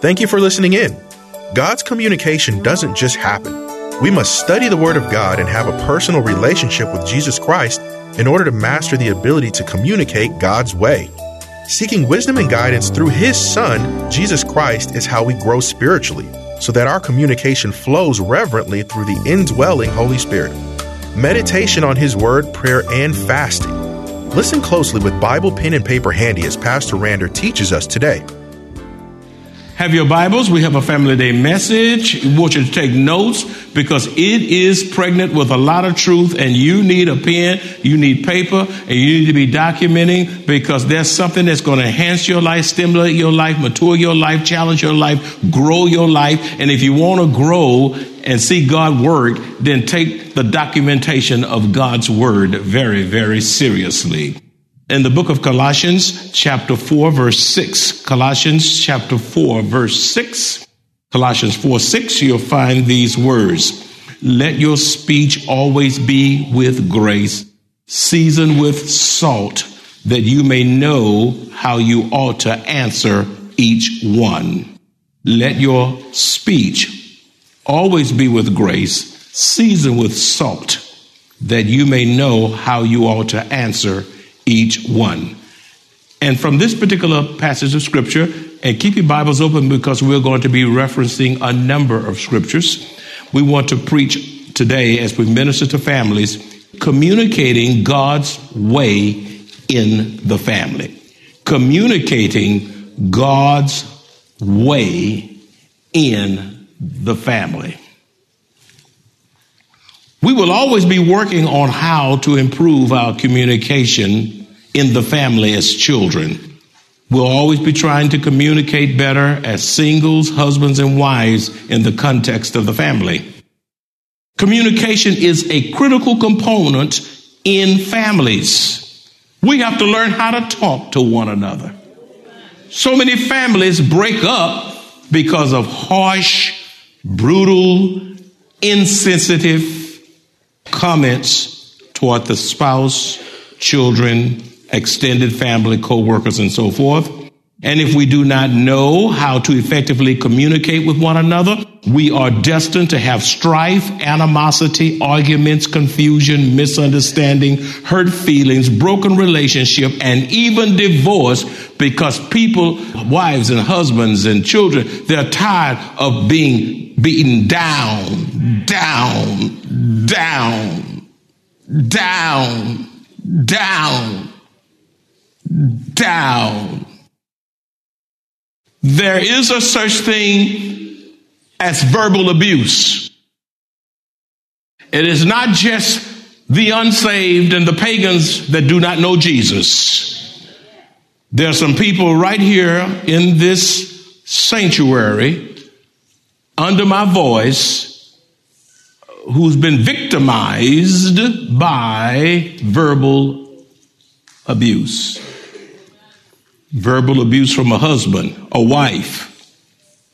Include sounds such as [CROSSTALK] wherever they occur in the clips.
Thank you for listening in. God's communication doesn't just happen. We must study the Word of God and have a personal relationship with Jesus Christ in order to master the ability to communicate God's way. Seeking wisdom and guidance through His Son, Jesus Christ, is how we grow spiritually, so that our communication flows reverently through the indwelling Holy Spirit. Meditation on His Word, prayer, and fasting. Listen closely with Bible, pen, and paper handy as Pastor Rander teaches us today. Have your Bibles. We have a Family Day message. We want you to take notes because it is pregnant with a lot of truth and you need a pen, you need paper, and you need to be documenting because there's something that's going to enhance your life, stimulate your life, mature your life, challenge your life, grow your life. And if you want to grow and see God work, then take the documentation of God's word very, very seriously in the book of Colossians, chapter 4, verse 6. Colossians, chapter 4, verse 6. Colossians 4, 6, you'll find these words. Let your speech always be with grace, seasoned with salt, that you may know how you ought to answer each one. Let your speech always be with grace, seasoned with salt, that you may know how you ought to answer each one. And from this particular passage of scripture, and keep your Bibles open because we're going to be referencing a number of scriptures. We want to preach today as we minister to families, communicating God's way in the family. Communicating God's way in the family. We will always be working on how to improve our communication in the family as children. We'll always be trying to communicate better as singles, husbands, and wives in the context of the family. Communication is a critical component in families. We have to learn how to talk to one another. So many families break up because of harsh, brutal, insensitive comments toward the spouse, children, extended family, co-workers, and so forth. And if we do not know how to effectively communicate with one another, we are destined to have strife, animosity, arguments, confusion, misunderstanding, hurt feelings, broken relationship, and even divorce because people, wives and husbands and children, they're tired of being beaten down, down, down, down, down down. There is a such thing as verbal abuse. It is not just the unsaved and the pagans that do not know Jesus. There are some people right here in this sanctuary under my voice who's been victimized by verbal abuse verbal abuse from a husband, a wife.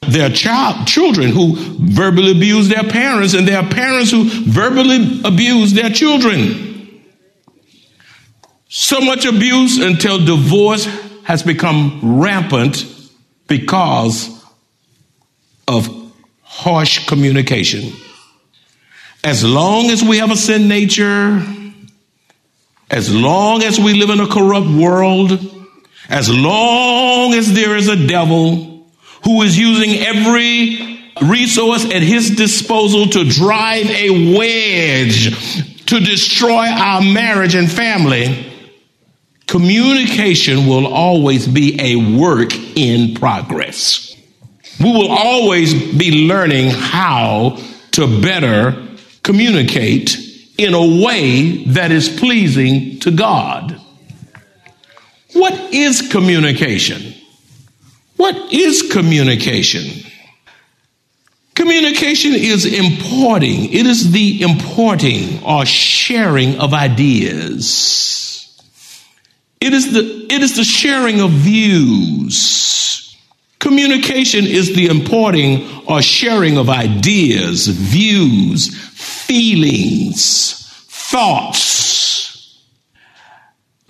There are child, children who verbally abuse their parents, and there are parents who verbally abuse their children. So much abuse until divorce has become rampant because of harsh communication. As long as we have a sin nature, as long as we live in a corrupt world, as long as there is a devil who is using every resource at his disposal to drive a wedge to destroy our marriage and family, communication will always be a work in progress. We will always be learning how to better communicate in a way that is pleasing to God. What is communication? What is communication? Communication is importing. It is the importing or sharing of ideas. It is the, it is the sharing of views. Communication is the importing or sharing of ideas, views, feelings, thoughts,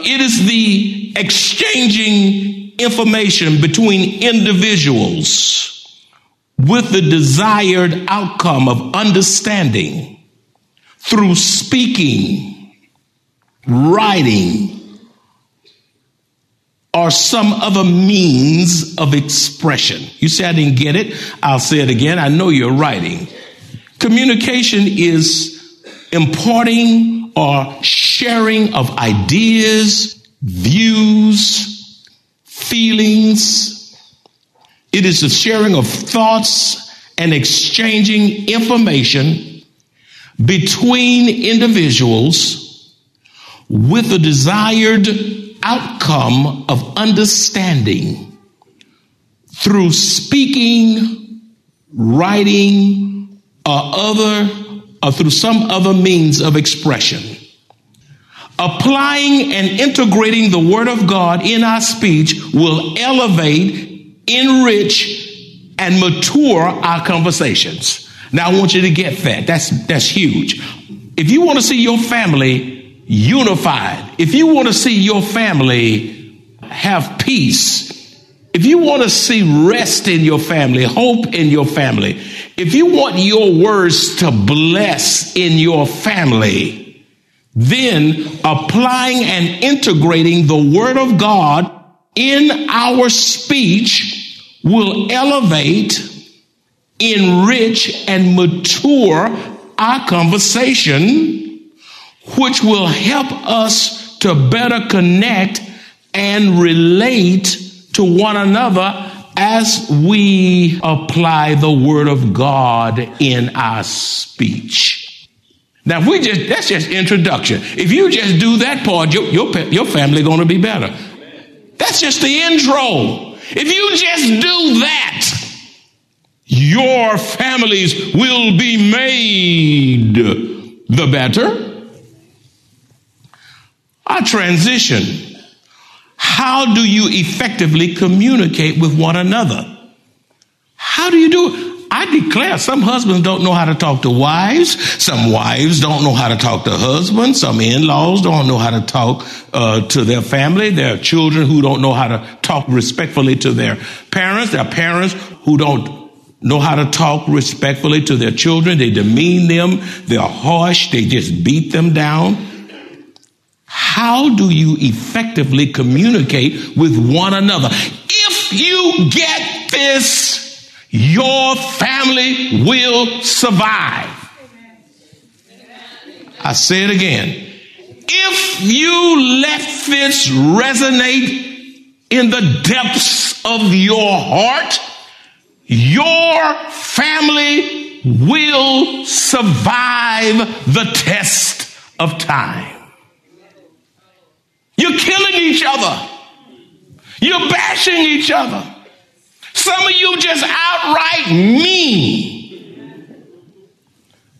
it is the exchanging information between individuals with the desired outcome of understanding through speaking, writing, or some other means of expression. You say I didn't get it. I'll say it again. I know you're writing. Communication is imparting or sharing of ideas, views, feelings. It is the sharing of thoughts and exchanging information between individuals with the desired outcome of understanding through speaking, writing, or other or through some other means of expression. Applying and integrating the Word of God in our speech will elevate, enrich, and mature our conversations. Now I want you to get that. That's that's huge. If you want to see your family unified, if you want to see your family have peace, if you want to see rest in your family, hope in your family, if you want your words to bless in your family, then applying and integrating the word of God in our speech will elevate, enrich, and mature our conversation, which will help us to better connect and relate to one another as we apply the word of God in our speech. Now, if we just, that's just introduction. If you just do that part, your, your, your family going to be better. That's just the intro. If you just do that, your families will be made the better. Our transition how do you effectively communicate with one another? How do you do it? I declare some husbands don't know how to talk to wives. Some wives don't know how to talk to husbands. Some in-laws don't know how to talk uh, to their family. There are children who don't know how to talk respectfully to their parents. There are parents who don't know how to talk respectfully to their children. They demean them. They're harsh. They just beat them down. How do you effectively communicate with one another? If you get this, your family will survive. I say it again. If you let this resonate in the depths of your heart, your family will survive the test of time. You're killing each other. You're bashing each other. Some of you just outright mean.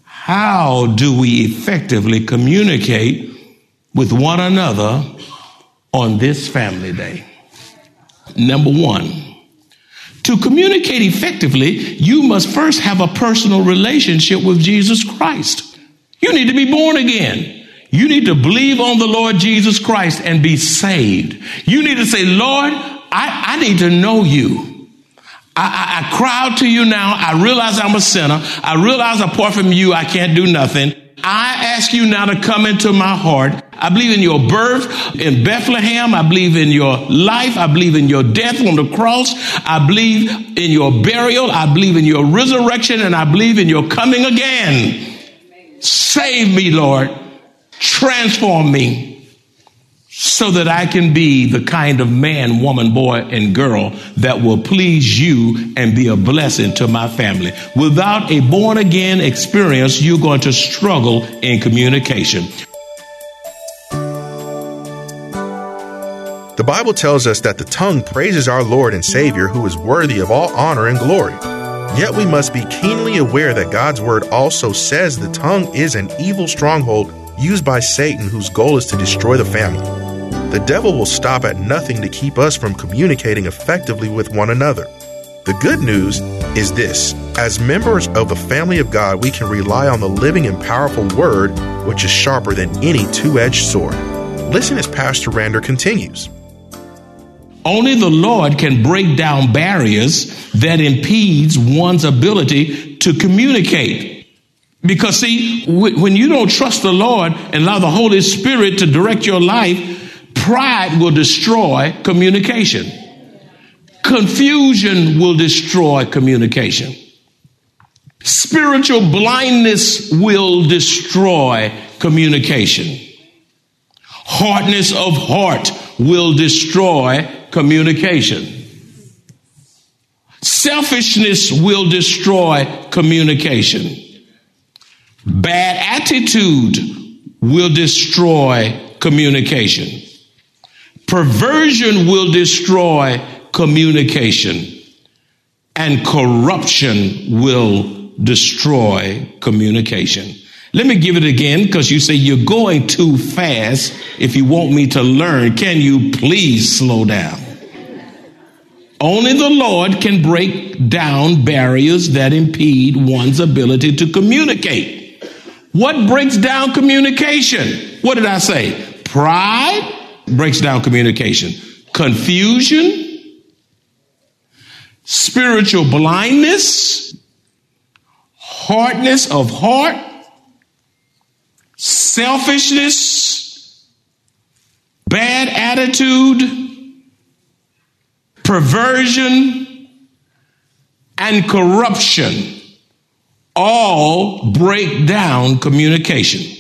How do we effectively communicate with one another on this family day? Number one, to communicate effectively, you must first have a personal relationship with Jesus Christ. You need to be born again. You need to believe on the Lord Jesus Christ and be saved. You need to say, Lord, I, I need to know you. I, I, I cry to you now. I realize I'm a sinner. I realize apart from you, I can't do nothing. I ask you now to come into my heart. I believe in your birth in Bethlehem. I believe in your life. I believe in your death on the cross. I believe in your burial. I believe in your resurrection and I believe in your coming again. Save me, Lord. Transform me so that I can be the kind of man, woman, boy, and girl that will please you and be a blessing to my family. Without a born again experience, you're going to struggle in communication. The Bible tells us that the tongue praises our Lord and Savior who is worthy of all honor and glory. Yet we must be keenly aware that God's word also says the tongue is an evil stronghold used by Satan whose goal is to destroy the family. The devil will stop at nothing to keep us from communicating effectively with one another. The good news is this as members of the family of God, we can rely on the living and powerful word, which is sharper than any two edged sword. Listen as Pastor Rander continues. Only the Lord can break down barriers that impedes one's ability to communicate. Because see, when you don't trust the Lord and allow the Holy Spirit to direct your life, pride will destroy communication. Confusion will destroy communication. Spiritual blindness will destroy communication. Hardness of heart will destroy communication. Selfishness will destroy communication. Bad attitude will destroy communication. Perversion will destroy communication. And corruption will destroy communication. Let me give it again because you say you're going too fast. If you want me to learn, can you please slow down? Only the Lord can break down barriers that impede one's ability to communicate. What breaks down communication? What did I say? Pride breaks down communication. Confusion, spiritual blindness, hardness of heart, selfishness, bad attitude, perversion, and corruption all break down communication.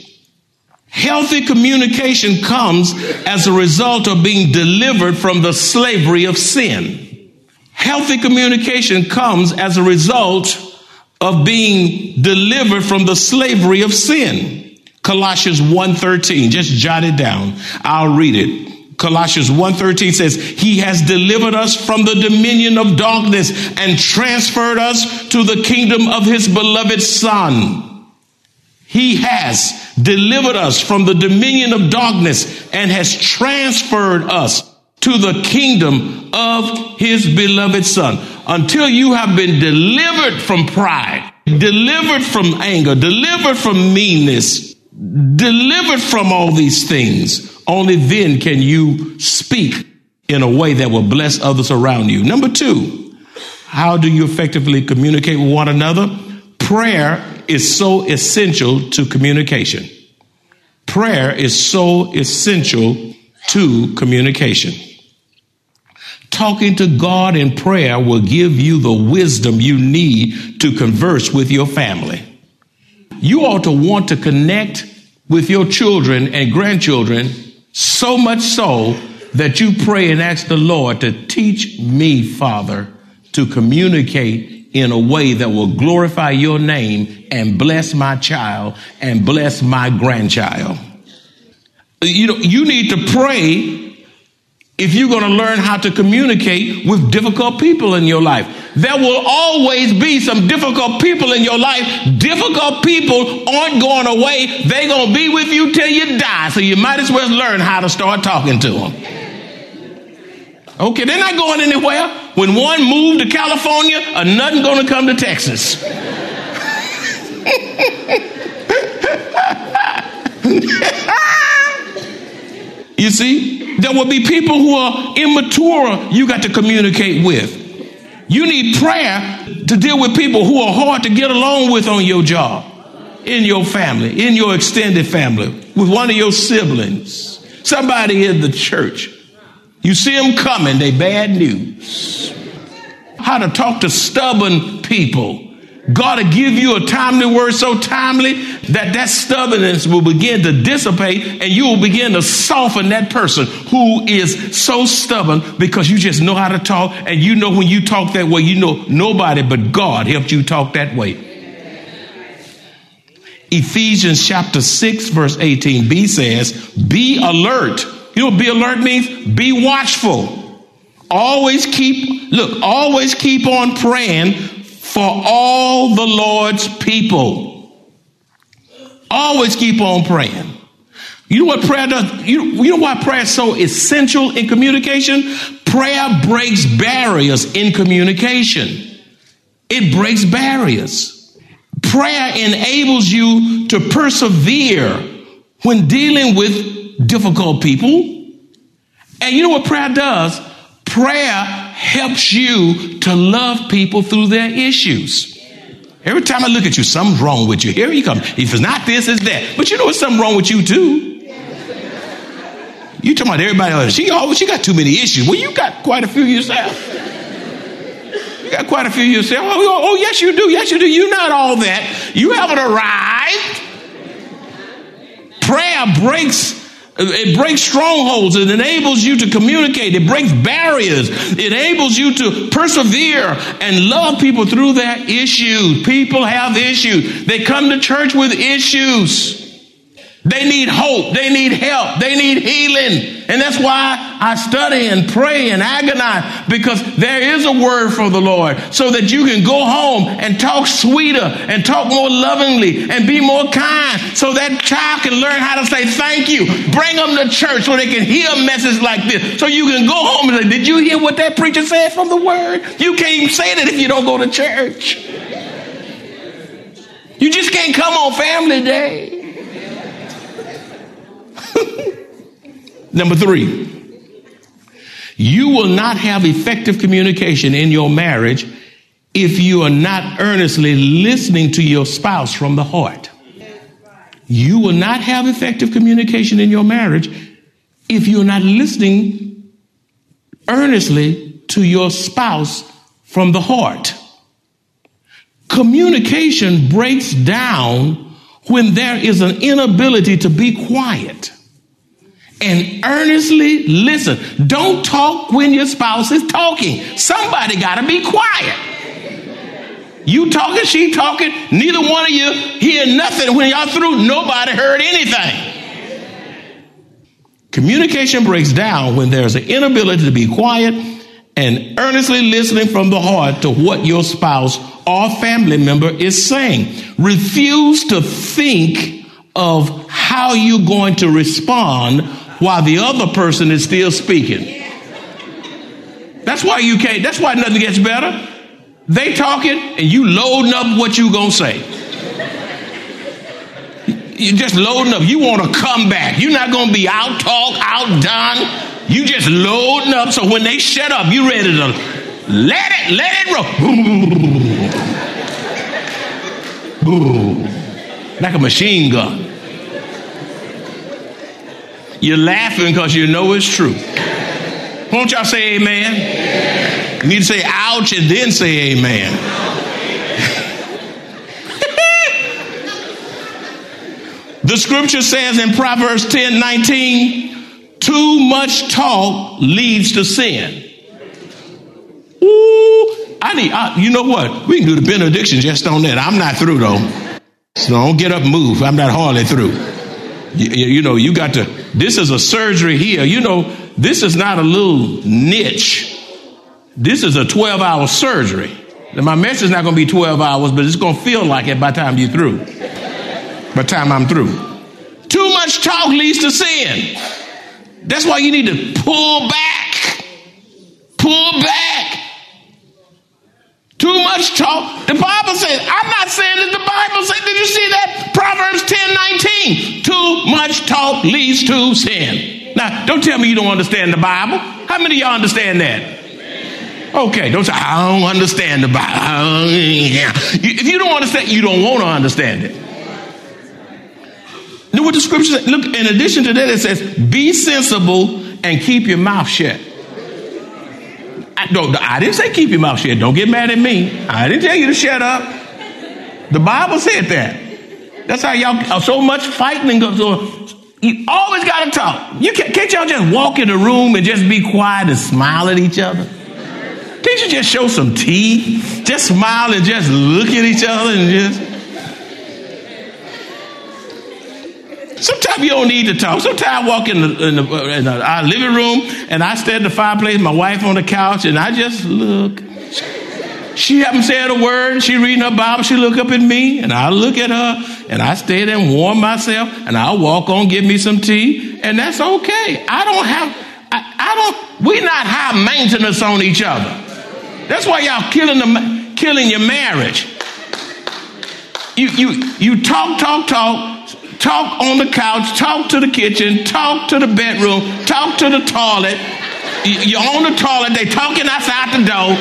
Healthy communication comes as a result of being delivered from the slavery of sin. Healthy communication comes as a result of being delivered from the slavery of sin. Colossians 1:13, just jot it down. I'll read it. Colossians 1:13 says, "He has delivered us from the dominion of darkness and transferred us to the kingdom of his beloved son." He has delivered us from the dominion of darkness and has transferred us to the kingdom of his beloved son. Until you have been delivered from pride, delivered from anger, delivered from meanness, delivered from all these things, only then can you speak in a way that will bless others around you. Number two, how do you effectively communicate with one another? Prayer is so essential to communication. Prayer is so essential to communication. Talking to God in prayer will give you the wisdom you need to converse with your family. You ought to want to connect with your children and grandchildren so much so that you pray and ask the Lord to teach me, Father, to communicate in a way that will glorify your name and bless my child and bless my grandchild. You know, you need to pray if you're going to learn how to communicate with difficult people in your life. There will always be some difficult people in your life. Difficult people aren't going away. They're going to be with you till you die. So you might as well learn how to start talking to them. Okay, they're not going anywhere. When one moved to California, another to come to Texas. [LAUGHS] you see, there will be people who are immature you got to communicate with. You need prayer to deal with people who are hard to get along with on your job, in your family, in your extended family, with one of your siblings, somebody in the church. You see them coming, they bad news. How to talk to stubborn people. God will give you a timely word so timely that that stubbornness will begin to dissipate and you will begin to soften that person who is so stubborn because you just know how to talk and you know when you talk that way, you know nobody but God helped you talk that way. Ephesians chapter 6 verse 18b says, be alert. You know what be alert means? Be watchful. Always keep, look, always keep on praying for all the Lord's people. Always keep on praying. You know what prayer does? You, you know why prayer is so essential in communication? Prayer breaks barriers in communication. It breaks barriers. Prayer enables you to persevere when dealing with difficult people. And you know what prayer does? prayer helps you to love people through their issues. Every time I look at you, something's wrong with you. Here you come. If it's not this, it's that. But you know what's something wrong with you too. You talking about everybody else. She always she got too many issues. Well, you got quite a few yourself. You got quite a few yourself. Oh, oh, oh yes, you do. Yes, you do. You're not all that. You haven't arrived. Prayer breaks it breaks strongholds. It enables you to communicate. It breaks barriers. It enables you to persevere and love people through their issues. People have issues. They come to church with issues. They need hope. They need help. They need healing. And that's why I study and pray and agonize because there is a word for the Lord so that you can go home and talk sweeter and talk more lovingly and be more kind so that child can learn how to say thank you. Bring them to church so they can hear a message like this. So you can go home and say, Did you hear what that preacher said from the word? You can't say that if you don't go to church. You just can't come on family day. Number three, you will not have effective communication in your marriage if you are not earnestly listening to your spouse from the heart. You will not have effective communication in your marriage if you're not listening earnestly to your spouse from the heart. Communication breaks down when there is an inability to be quiet and earnestly listen. Don't talk when your spouse is talking. Somebody got to be quiet. You talking, she talking, neither one of you hear nothing. When y'all through, nobody heard anything. Communication breaks down when there's an inability to be quiet and earnestly listening from the heart to what your spouse or family member is saying. Refuse to think of how you're going to respond while the other person is still speaking. That's why you can't, that's why nothing gets better. They talking and you loading up what you gonna say. You're just loading up. You want to come back. You're not gonna be out talk, outdone. You just loading up so when they shut up, you ready to let it, let it roll. Like a machine gun. You're laughing because you know it's true. Won't y'all say amen? amen? You need to say ouch and then say amen. [LAUGHS] the scripture says in Proverbs 10 19, too much talk leads to sin. Ooh, I need, I, you know what? We can do the benediction just on that. I'm not through though. So don't get up move. I'm not hardly through. You, you, know, you got to, this is a surgery here. You know, this is not a little niche. This is a 12 hour surgery. And my message is not going to be 12 hours, but it's going to feel like it by the time you're through. By the time I'm through. Too much talk leads to sin. That's why you need to pull back. Pull back. Too much talk. The Bible says, I'm not saying that the Bible says, did you see that? Proverbs 10 19. Too much talk leads to sin. Now, don't tell me you don't understand the Bible. How many of y'all understand that? Okay, don't say, I don't understand the Bible. If you don't understand, you don't want to understand it. Know what the scripture says? Look, in addition to that, it says, be sensible and keep your mouth shut. I, no, I didn't say keep your mouth shut. Don't get mad at me. I didn't tell you to shut up. The Bible said that. That's how y'all are so much fighting goes on. You always got to talk. You can't, can't y'all just walk in the room and just be quiet and smile at each other? Can't you just show some teeth? Just smile and just look at each other and just. Sometimes you don't need to talk. Sometimes I walk in, the, in, the, in the, our living room and I stand at the fireplace, my wife on the couch, and I just look. She haven't said a word. She reading her Bible. She look up at me, and I look at her, and I stay there and warm myself, and I walk on, get me some tea, and that's okay. I don't have. I, I don't. We're not high maintenance on each other. That's why y'all killing the killing your marriage. You you you talk talk talk talk on the couch, talk to the kitchen, talk to the bedroom, talk to the toilet. You're on the toilet, they talking outside the door.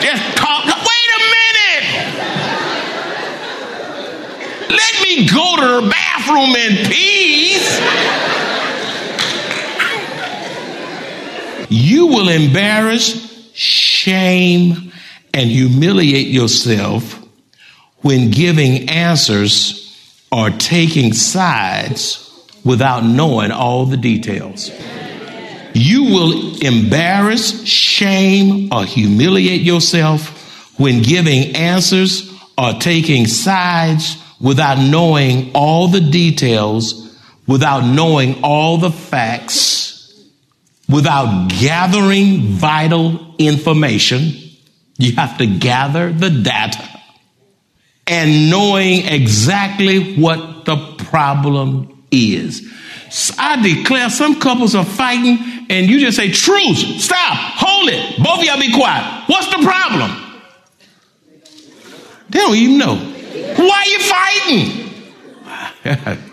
Just talk. Wait a minute. Let me go to the bathroom in peace. You will embarrass, shame, and humiliate yourself when giving answers or taking sides without knowing all the details. You will embarrass, shame, or humiliate yourself when giving answers or taking sides without knowing all the details, without knowing all the facts, without gathering vital information. You have to gather the data and knowing exactly what the problem is. I declare some couples are fighting and you just say, truth, stop, hold it. Both of y'all be quiet. What's the problem? They don't even know. Why are you fighting?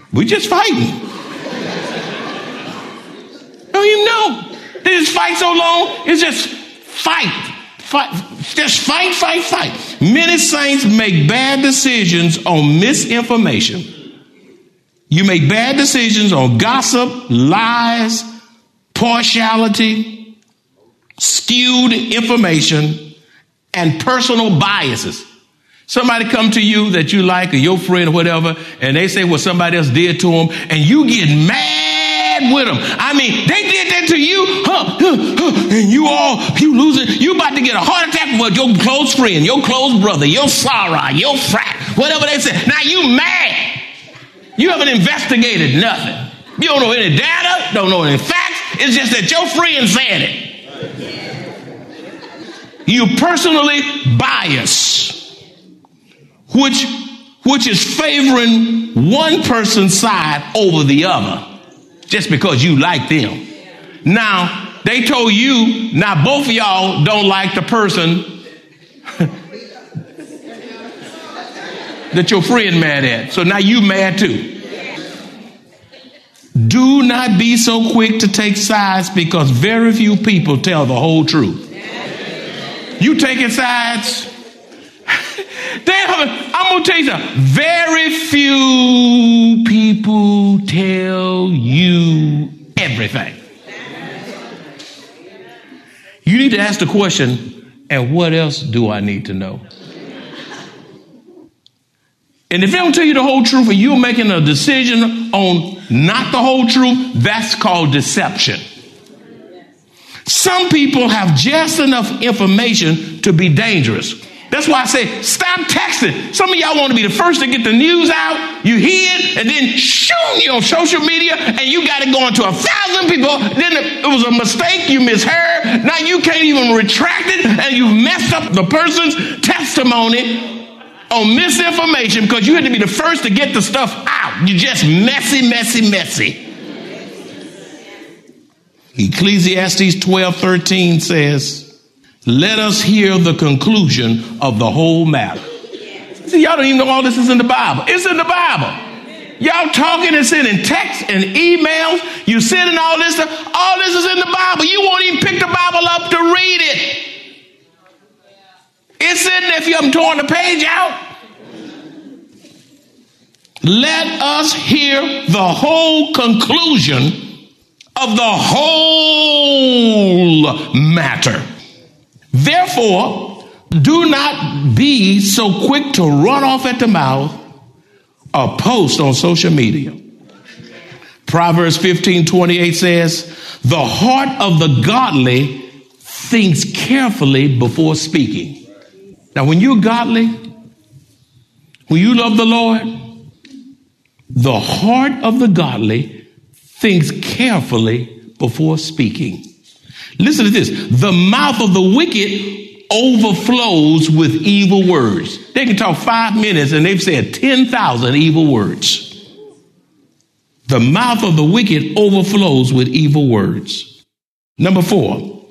[LAUGHS] we just fighting. Don't even know. They just fight so long, it's just fight. Fight, just fight, fight, fight. Many saints make bad decisions on misinformation you make bad decisions on gossip, lies, partiality, skewed information, and personal biases. Somebody come to you that you like or your friend or whatever, and they say what somebody else did to them, and you get mad with them. I mean, they did that to you, huh, huh, huh, and you all, you losing, about to get a heart attack with your close friend, your close brother, your soror, your frat, whatever they say. Now you mad. You haven't investigated nothing. You don't know any data, don't know any facts. It's just that your friend said it. You personally bias, which which is favoring one person's side over the other, just because you like them. Now they told you now both of y'all don't like the person that your friend mad at. So now you mad too. Do not be so quick to take sides because very few people tell the whole truth. You taking sides? [LAUGHS] I'm going to tell you something. Very few people tell you everything. You need to ask the question, and what else do I need to know? And if they don't tell you the whole truth and you're making a decision on not the whole truth, that's called deception. Some people have just enough information to be dangerous. That's why I say stop texting. Some of y'all want to be the first to get the news out. You hear it, and then shoot you on social media, and you got it going to a thousand people. Then it was a mistake. You misheard. Now you can't even retract it, and you messed up the person's testimony on misinformation because you had to be the first to get the stuff out. You're just messy, messy, messy. Ecclesiastes 12 13 says, Let us hear the conclusion of the whole matter. See, y'all don't even know all this is in the Bible. It's in the Bible. Y'all talking and sending texts and emails. You sending all this stuff. All this is in the Bible. You won't even pick the Bible up to read it. It's sitting there if you haven't torn the page out. Let us hear the whole conclusion of the whole matter. Therefore, do not be so quick to run off at the mouth or post on social media. Proverbs 15 28 says, The heart of the godly thinks carefully before speaking. Now, when you're godly, when you love the Lord, the heart of the godly thinks carefully before speaking. Listen to this. The mouth of the wicked overflows with evil words. They can talk five minutes and they've said 10,000 evil words. The mouth of the wicked overflows with evil words. Number four,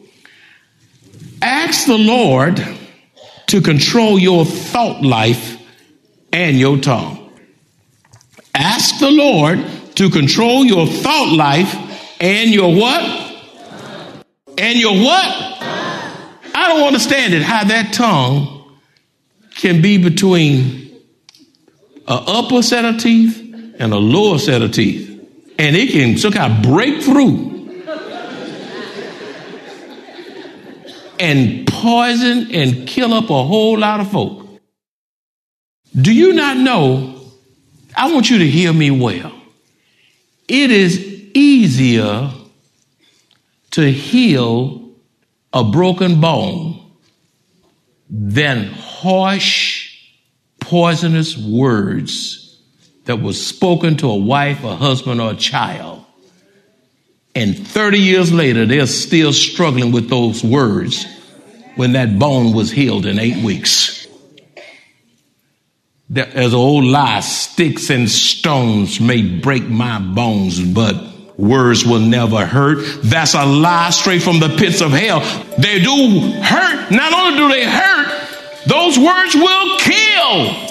ask the Lord to control your thought life and your tongue. Ask the Lord to control your thought life and your what? And your what? I don't understand it how that tongue can be between an upper set of teeth and a lower set of teeth. And it can somehow break through and poison and kill up a whole lot of folk. Do you not know? I want you to hear me well. It is easier to heal a broken bone than harsh, poisonous words that was spoken to a wife, a husband, or a child. And 30 years later, they're still struggling with those words when that bone was healed in eight weeks. An old lie sticks and stones may break my bones, but words will never hurt. That's a lie straight from the pits of hell. They do hurt. Not only do they hurt, those words will kill.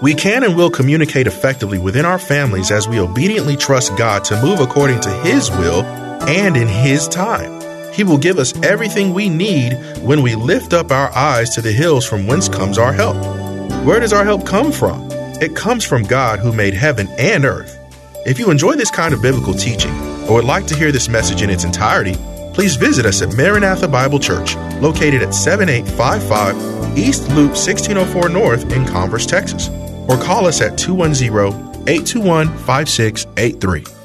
We can and will communicate effectively within our families as we obediently trust God to move according to His will and in His time. He will give us everything we need when we lift up our eyes to the hills from whence comes our help. Where does our help come from? It comes from God who made heaven and earth. If you enjoy this kind of biblical teaching or would like to hear this message in its entirety, please visit us at Maranatha Bible Church, located at 7855 East Loop 1604 North in Converse, Texas, or call us at 210 821 5683.